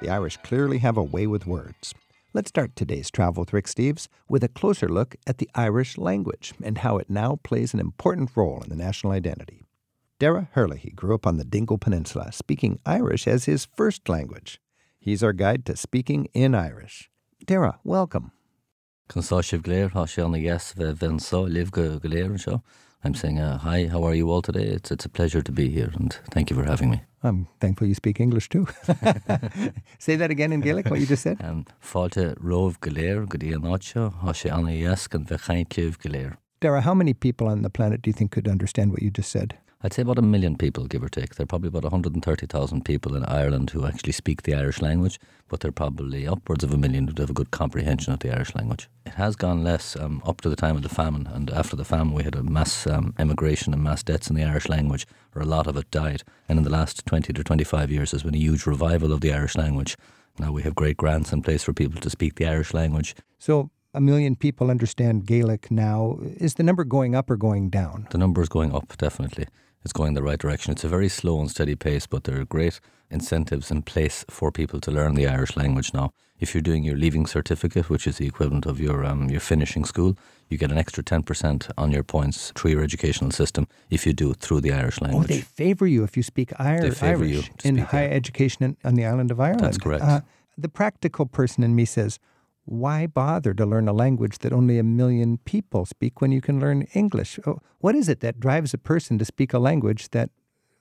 The Irish clearly have a way with words. Let's start today's travel with Rick Steves with a closer look at the Irish language and how it now plays an important role in the national identity. Dara Herlihy grew up on the Dingle Peninsula, speaking Irish as his first language. He's our guide to speaking in Irish. Dara, welcome. Go. I'm saying, uh, hi, how are you all today? It's, it's a pleasure to be here and thank you for having me. I'm thankful you speak English too. Say that again in Gaelic, what you just said. Um, Fáilte róh go léir go dtí an áiteo há sé anna yes gan bheith chaintliamh go. Dara, how many people on the planet do you think could understand what you just said? I'd say about a million people, give or take. There are probably about 130,000 people in Ireland who actually speak the Irish language, but there are probably upwards of a million who have a good comprehension of the Irish language. It has gone less um, up to the time of the famine, and after the famine, we had a mass um, emigration and mass deaths in the Irish language, or a lot of it died. And in the last 20 to 25 years, there's been a huge revival of the Irish language. Now we have great grants in place for people to speak the Irish language. So, a million people understand Gaelic now. Is the number going up or going down? The number is going up, definitely. It's going the right direction. It's a very slow and steady pace, but there are great incentives in place for people to learn the Irish language now. If you're doing your leaving certificate, which is the equivalent of your um, your finishing school, you get an extra 10% on your points through your educational system if you do it through the Irish language. Oh, they favour you if you speak Ir- They favour Irish you in higher education in, on the island of Ireland. That's correct. Uh, the practical person in me says, why bother to learn a language that only a million people speak when you can learn English? Oh, what is it that drives a person to speak a language that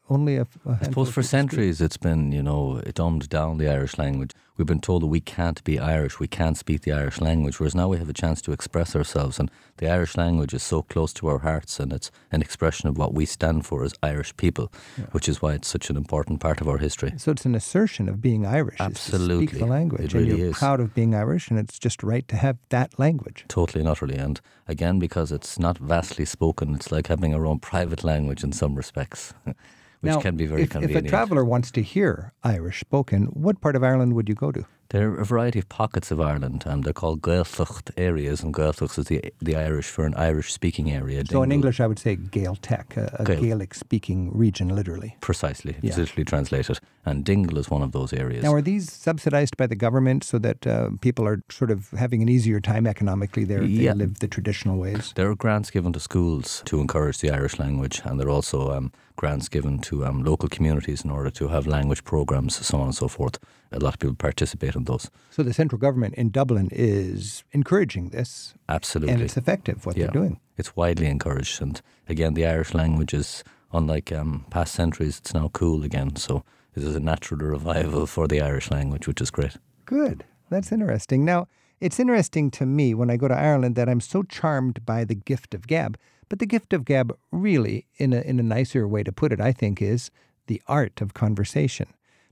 only a, a I suppose for centuries it's been, you know, it dumbed down the Irish language. We've been told that we can't be Irish, we can't speak the Irish language, whereas now we have a chance to express ourselves. And the Irish language is so close to our hearts and it's an expression of what we stand for as Irish people, which is why it's such an important part of our history. So it's an assertion of being Irish. is to speak Absolutely. the language, It and you're is. proud of being Irish, and it's just right to have that language. Totally and utterly. And again, because it's not vastly spoken, it's like having our own private language in some respects, which now, can be very if, if a traveller wants to hear Irish spoken, what part of Ireland would you go to? There are a variety of pockets of Ireland, and they're called Gaeltacht areas, and Gaeltacht is the, the Irish for an Irish speaking area. So in English, I would say Gaeltech, a, a Gael. Gaelic-speaking region, literally. Precisely, Yeah. it's literally translated. And Dingle is one of those areas. Now, are these subsidized by the government so that uh, people are sort of having an easier time economically there if Yeah. they live the traditional ways? there are grants given to schools to encourage the Irish language, and there are also um, grants given to um, local communities in order to have language programs, so on and so forth. A lot of people participate in those. So the central government in Dublin is encouraging this, Absolutely. and it's effective what yeah. they're doing. It's widely encouraged. And again, the Irish language is, unlike um, past centuries, it's now cool again. So this is a natural revival for the Irish language, which is great. Good. That's interesting. Now, it's interesting to me when I go to Ireland that I'm so charmed by the gift of gab. But the gift of gab, really, in a, in a nicer way to put it, I think, is the art of conversation.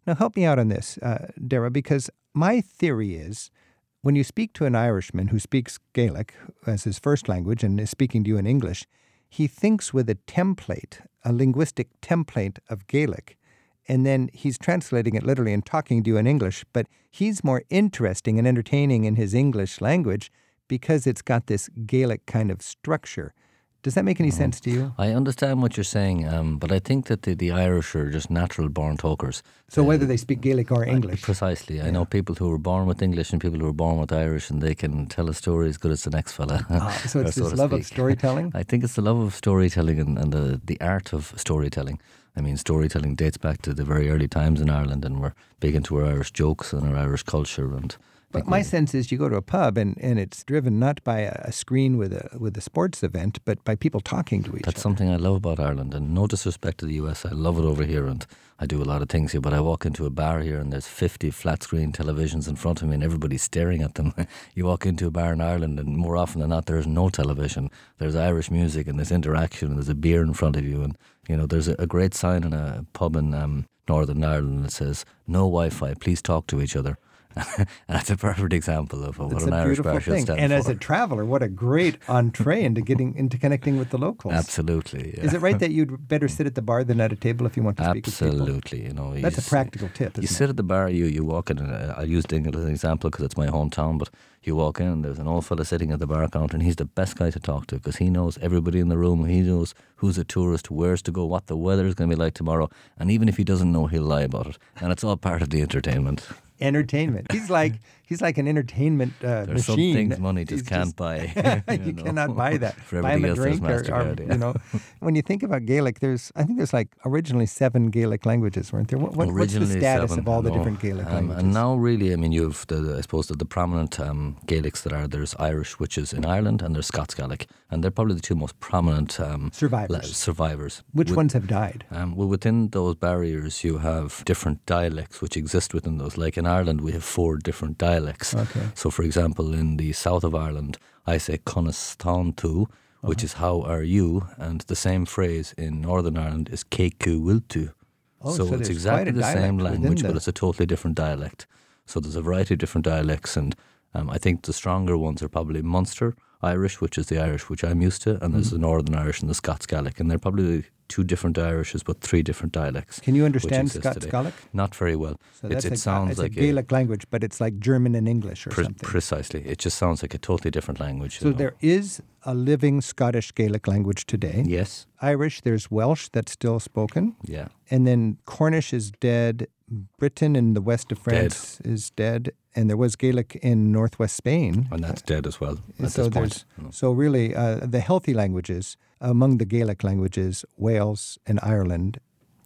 Now, help me out on this, uh, Dara, because my theory is when you speak to an Irishman who speaks Gaelic as his first language and is speaking to you in English, he thinks with a template, a linguistic template of Gaelic and then he's translating it literally and talking to you in English, but he's more interesting and entertaining in his English language because it's got this Gaelic kind of structure. Does that make any sense to you? I understand what you're saying, um, but I think that the, the Irish are just natural born talkers. So whether they speak Gaelic or English, Precisely. I know people who were born with English and people who were born with Irish, and they can tell a story as good as the next fella. Ah, so it's so this to love of storytelling. I think it's the love of storytelling and, and the, the art of storytelling. I mean, storytelling dates back to the very early times in Ireland, and we're big into our Irish jokes and our Irish culture. And I But my sense is you go to a pub and, and it's driven not by a, a screen with a with a sports event, but by people talking to each That's other. That's something I love about Ireland, and no disrespect to the US, I love it over here, and I do a lot of things here. But I walk into a bar here, and there's 50 flat screen televisions in front of me, and everybody's staring at them. you walk into a bar in Ireland, and more often than not, there's no television. There's Irish music, and there's interaction, and there's a beer in front of you, and you know, there's a, a great sign in a pub in um, Northern Ireland that says "No Wi-Fi, please talk to each other." And that's a perfect example of what It's an a Irish beautiful bar should thing. stand And for. as a traveler, what a great entree into getting into connecting with the locals. Absolutely. yeah. Is it right that you'd better sit at the bar than at a table if you want to speak with people? Absolutely, you know. you That's a s- practical tip, You isn't sit it? at the bar, you you walk in. And uh, I'll use Dingle as an example because it's my hometown. But you walk in, and there's an old fella sitting at the bar counter, and he's the best guy to talk to because he knows everybody in the room. He knows who's a tourist, where's to go, what the weather is going to be like tomorrow, and even if he doesn't know, he'll lie about it. And it's all part of the entertainment. Entertainment. He's like he's like an entertainment uh, There's some things money just He's can't buy. you know. cannot buy that. For buy him a drink or, or, yeah. you know. when you think about Gaelic, there's I think there's like originally seven Gaelic languages, weren't there? What, what, what's the status seven, of all the no. different Gaelic Um, languages? And now, really, I mean, you've the I suppose that the prominent um, Gaelics that are there's Irish, which is in Ireland, and there's Scots Gaelic, and they're probably the two most prominent um, Survivors. la- survivors. Which With- ones have died? Um, well, within those barriers, you have different dialects which exist within those. Like in Ireland, we have four different dialects. Okay. So, for example, in the south of Ireland, I say Conistontu, which Uh-huh. is how are you, and the same phrase in Northern Ireland is Keku Wiltu. Oh, so, so it's exactly the same language, but it's a totally different dialect. So there's a variety of different dialects, and um, I think the stronger ones are probably Munster Irish, which is the Irish which I'm used to, and there's Mm-hmm. the Northern Irish and the Scots Gaelic, and they're probably two different Irishes, but three different dialects. Can you understand Scots. Gaelic? Not very well. So it a, sounds it's like a Gaelic language, but it's like German and English or pre- something. precisely. It just sounds like a totally different language. so know. there is a living Scottish Gaelic language today. Yes. Irish, there's Welsh that's still spoken. Yeah. And then Cornish is dead. Britain in the west of France is dead. And there was Gaelic in northwest Spain. And that's dead as well at so this point. know. So really, uh, the healthy languages among the Gaelic languages, Wales and Ireland.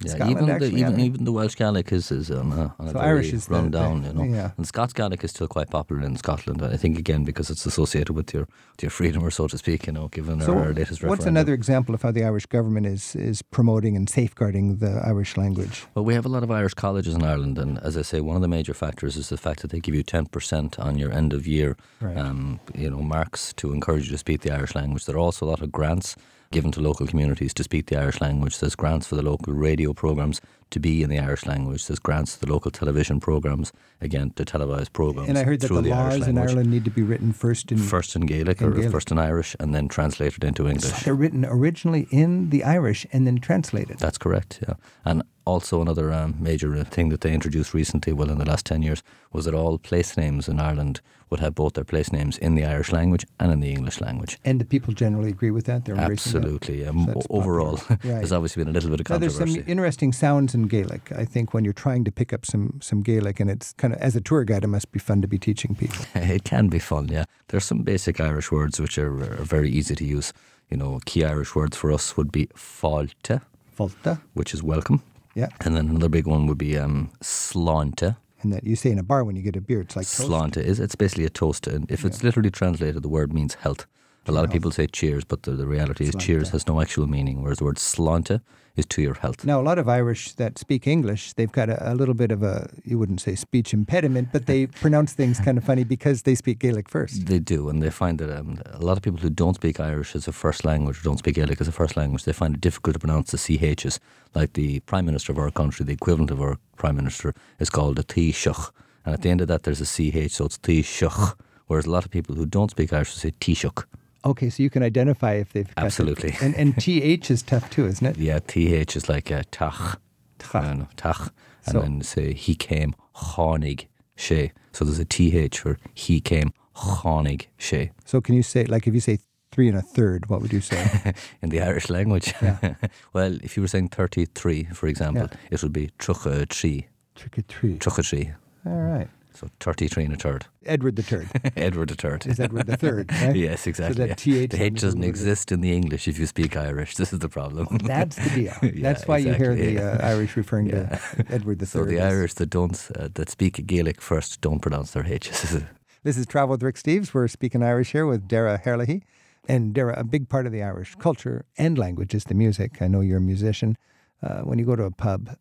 Yeah, Scotland even the even had it. even the Welsh Gaelic is is on a, on a So very Irish is run the- down, you know. yeah. And Scots Gaelic is still quite popular in Scotland. I think again because it's associated with your with your freedom, or so to speak. You know, given So our latest what's referendum. another example of how the Irish government is is promoting and safeguarding the Irish language? Well, we have a lot of Irish colleges in Ireland, and as I say, one of the major factors is the fact that they give you ten percent on your end of year, Right. um, you know, marks to encourage you to speak the Irish language. There are also a lot of grants given to local communities to speak the Irish language. There's grants for the local radio programs to be in the Irish language. There's grants to the local television programs, again, to televise programs. And I heard that the, the laws in. Ireland need to be written first in. First in Gaelic In or Gaelic. first in Irish, and then translated into English. So they're written originally in the Irish and then translated. That's correct, yeah. And also another um, major uh, thing that they introduced recently, well, in the last 10 years, was that all place names in Ireland would have both their place names in the Irish language and in the English language. And the people generally agree with that. They're that? Absolutely. So Um, that's o- overall. Right. there's obviously been a little bit of Now, there's some interesting sounds in Gaelic. I think when you're trying to pick up some some Gaelic, and it's kind of as a tour guide, it must be fun to be teaching people. it can be fun, yeah. There's some basic Irish words which are, are very easy to use. You know, key Irish words for us would be fáilte, Volta, which is welcome. Yeah, And then another big one would be um, sláinte. and that you say in a bar when you get a beer, it's like toast. Slánta is it's basically a toast, and if it's literally translated, the word means health. A lot of people say cheers, but the, the reality is cheers has no actual meaning, whereas the word sláinte is to your health. Now, a lot of Irish that speak English, they've got a, a little bit of a, you wouldn't say speech impediment, but they pronounce things kind of funny because they speak Gaelic first. They do, and they find that um, a lot of people who don't speak Irish as a first language or don't speak Gaelic as a first language, they find it difficult to pronounce the CHs. Like the Prime Minister of our country, the equivalent of our Prime Minister is called a Taoiseach. And at the end of that, there's a CH, so it's Taoiseach. Whereas a lot of people who don't speak Irish will say Taoiseach. Okay, so you can identify if they've got Absolutely. and, and TH is tough too, isn't it? Yeah, TH is like a tach. Tach. No, no, tach. And So- then say he came chonig she. So there's a TH for he came chonig she So can you say, like if you say three and a third, what would you say? in the Irish language. Yeah. well, if you were saying 33, for example, Yeah. it would be trucha tree. Trick or treat. Trucha tree. All right. So 33 and a third. Edward the Third Edward the third. is Edward the Third, right? Yes, exactly. that yeah. TH the H doesn't a little bit- exist in the English if you speak Irish. This is the problem. That's the deal. Yeah, That's why you hear exactly, the uh, Irish referring Yeah. to Edward the Third. so the as- Irish that don't uh, that speak Gaelic first don't pronounce their H's. This is Travel with Rick Steves. We're speaking Irish here with Dara Herlihy. And Dara, a big part of the Irish culture and language is the music. I know you're a musician. Uh, when you go to a pub,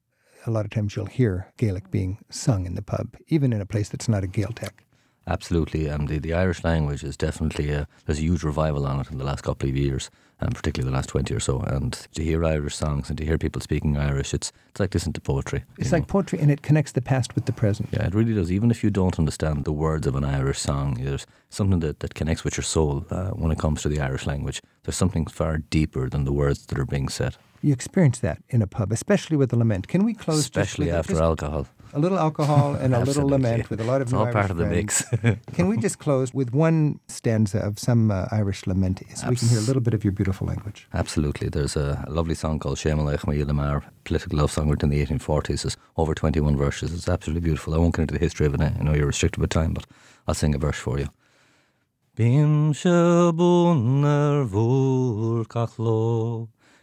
a lot of times you'll hear Gaelic being sung in the pub, even in a place that's not a Gaeltech. Absolutely, um, the the Irish language is definitely a, there's a huge revival on it in the last couple of years, and particularly the last twenty or so. And to hear Irish songs and to hear people speaking Irish, it's it's like listening to poetry. It's know. like poetry, and it connects the past with the present. Yeah, it really does. Even if you don't understand the words of an Irish song, there's something that, that connects with your soul uh, when it comes to the Irish language. there's something far deeper than the words that are being said. You experience that in a pub, especially with a lament. Can we close? Especially after alcohol. A little alcohol and a little lament with a lot of it's all Irish part of the friends. mix. Can we just close with one stanza of some uh, Irish lament so we can hear a little bit of your beautiful language? Absolutely. There's a lovely song called Shemalech Lamar, political love song written in the 1840s. It's over 21 verses. It's absolutely beautiful. I won't get into the history of it. I know you're restricted with time, but I'll sing a verse for you.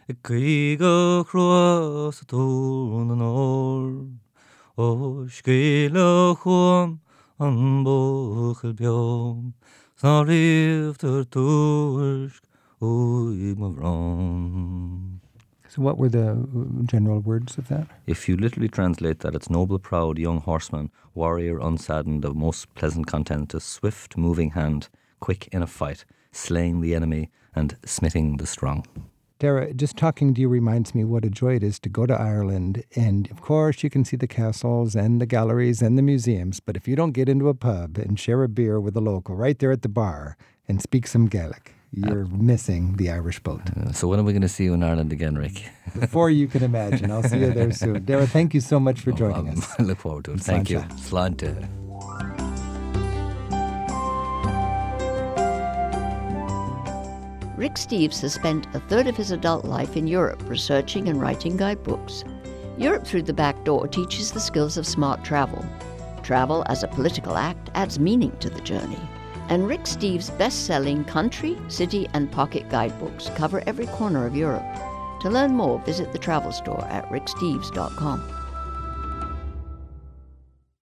Bím se búnar bhúr cachló i cíga chruas tún an ór ó scéile chuam an bóchail beom sa riomhtar túirsk úi ma bhrán. So, what were the uh, general words of that? If you literally translate that, it's noble, proud, young horseman, warrior unsaddened, of most pleasant content, a swift moving hand, quick in a fight, slaying the enemy and smiting the strong. Dara, just talking to you reminds me what a joy it is to go to Ireland. And of course, you can see the castles and the galleries and the museums. But if you don't get into a pub and share a beer with a local right there at the bar and speak some Gaelic, you're missing the Irish boat. Uh, so when are we going to see you in Ireland again, Rick? Before you can imagine. I'll see you there soon. Dara, thank you so much for joining Um, us. I look forward to it. Thank you. Sláinte. Rick Steves has spent a third of his adult life in Europe researching and writing guidebooks. Europe Through the Back Door teaches the skills of smart travel. Travel as a political act adds meaning to the journey. And Rick Steves' best selling country, city, and pocket guidebooks cover every corner of Europe. To learn more, visit the travel store at ricksteves.com.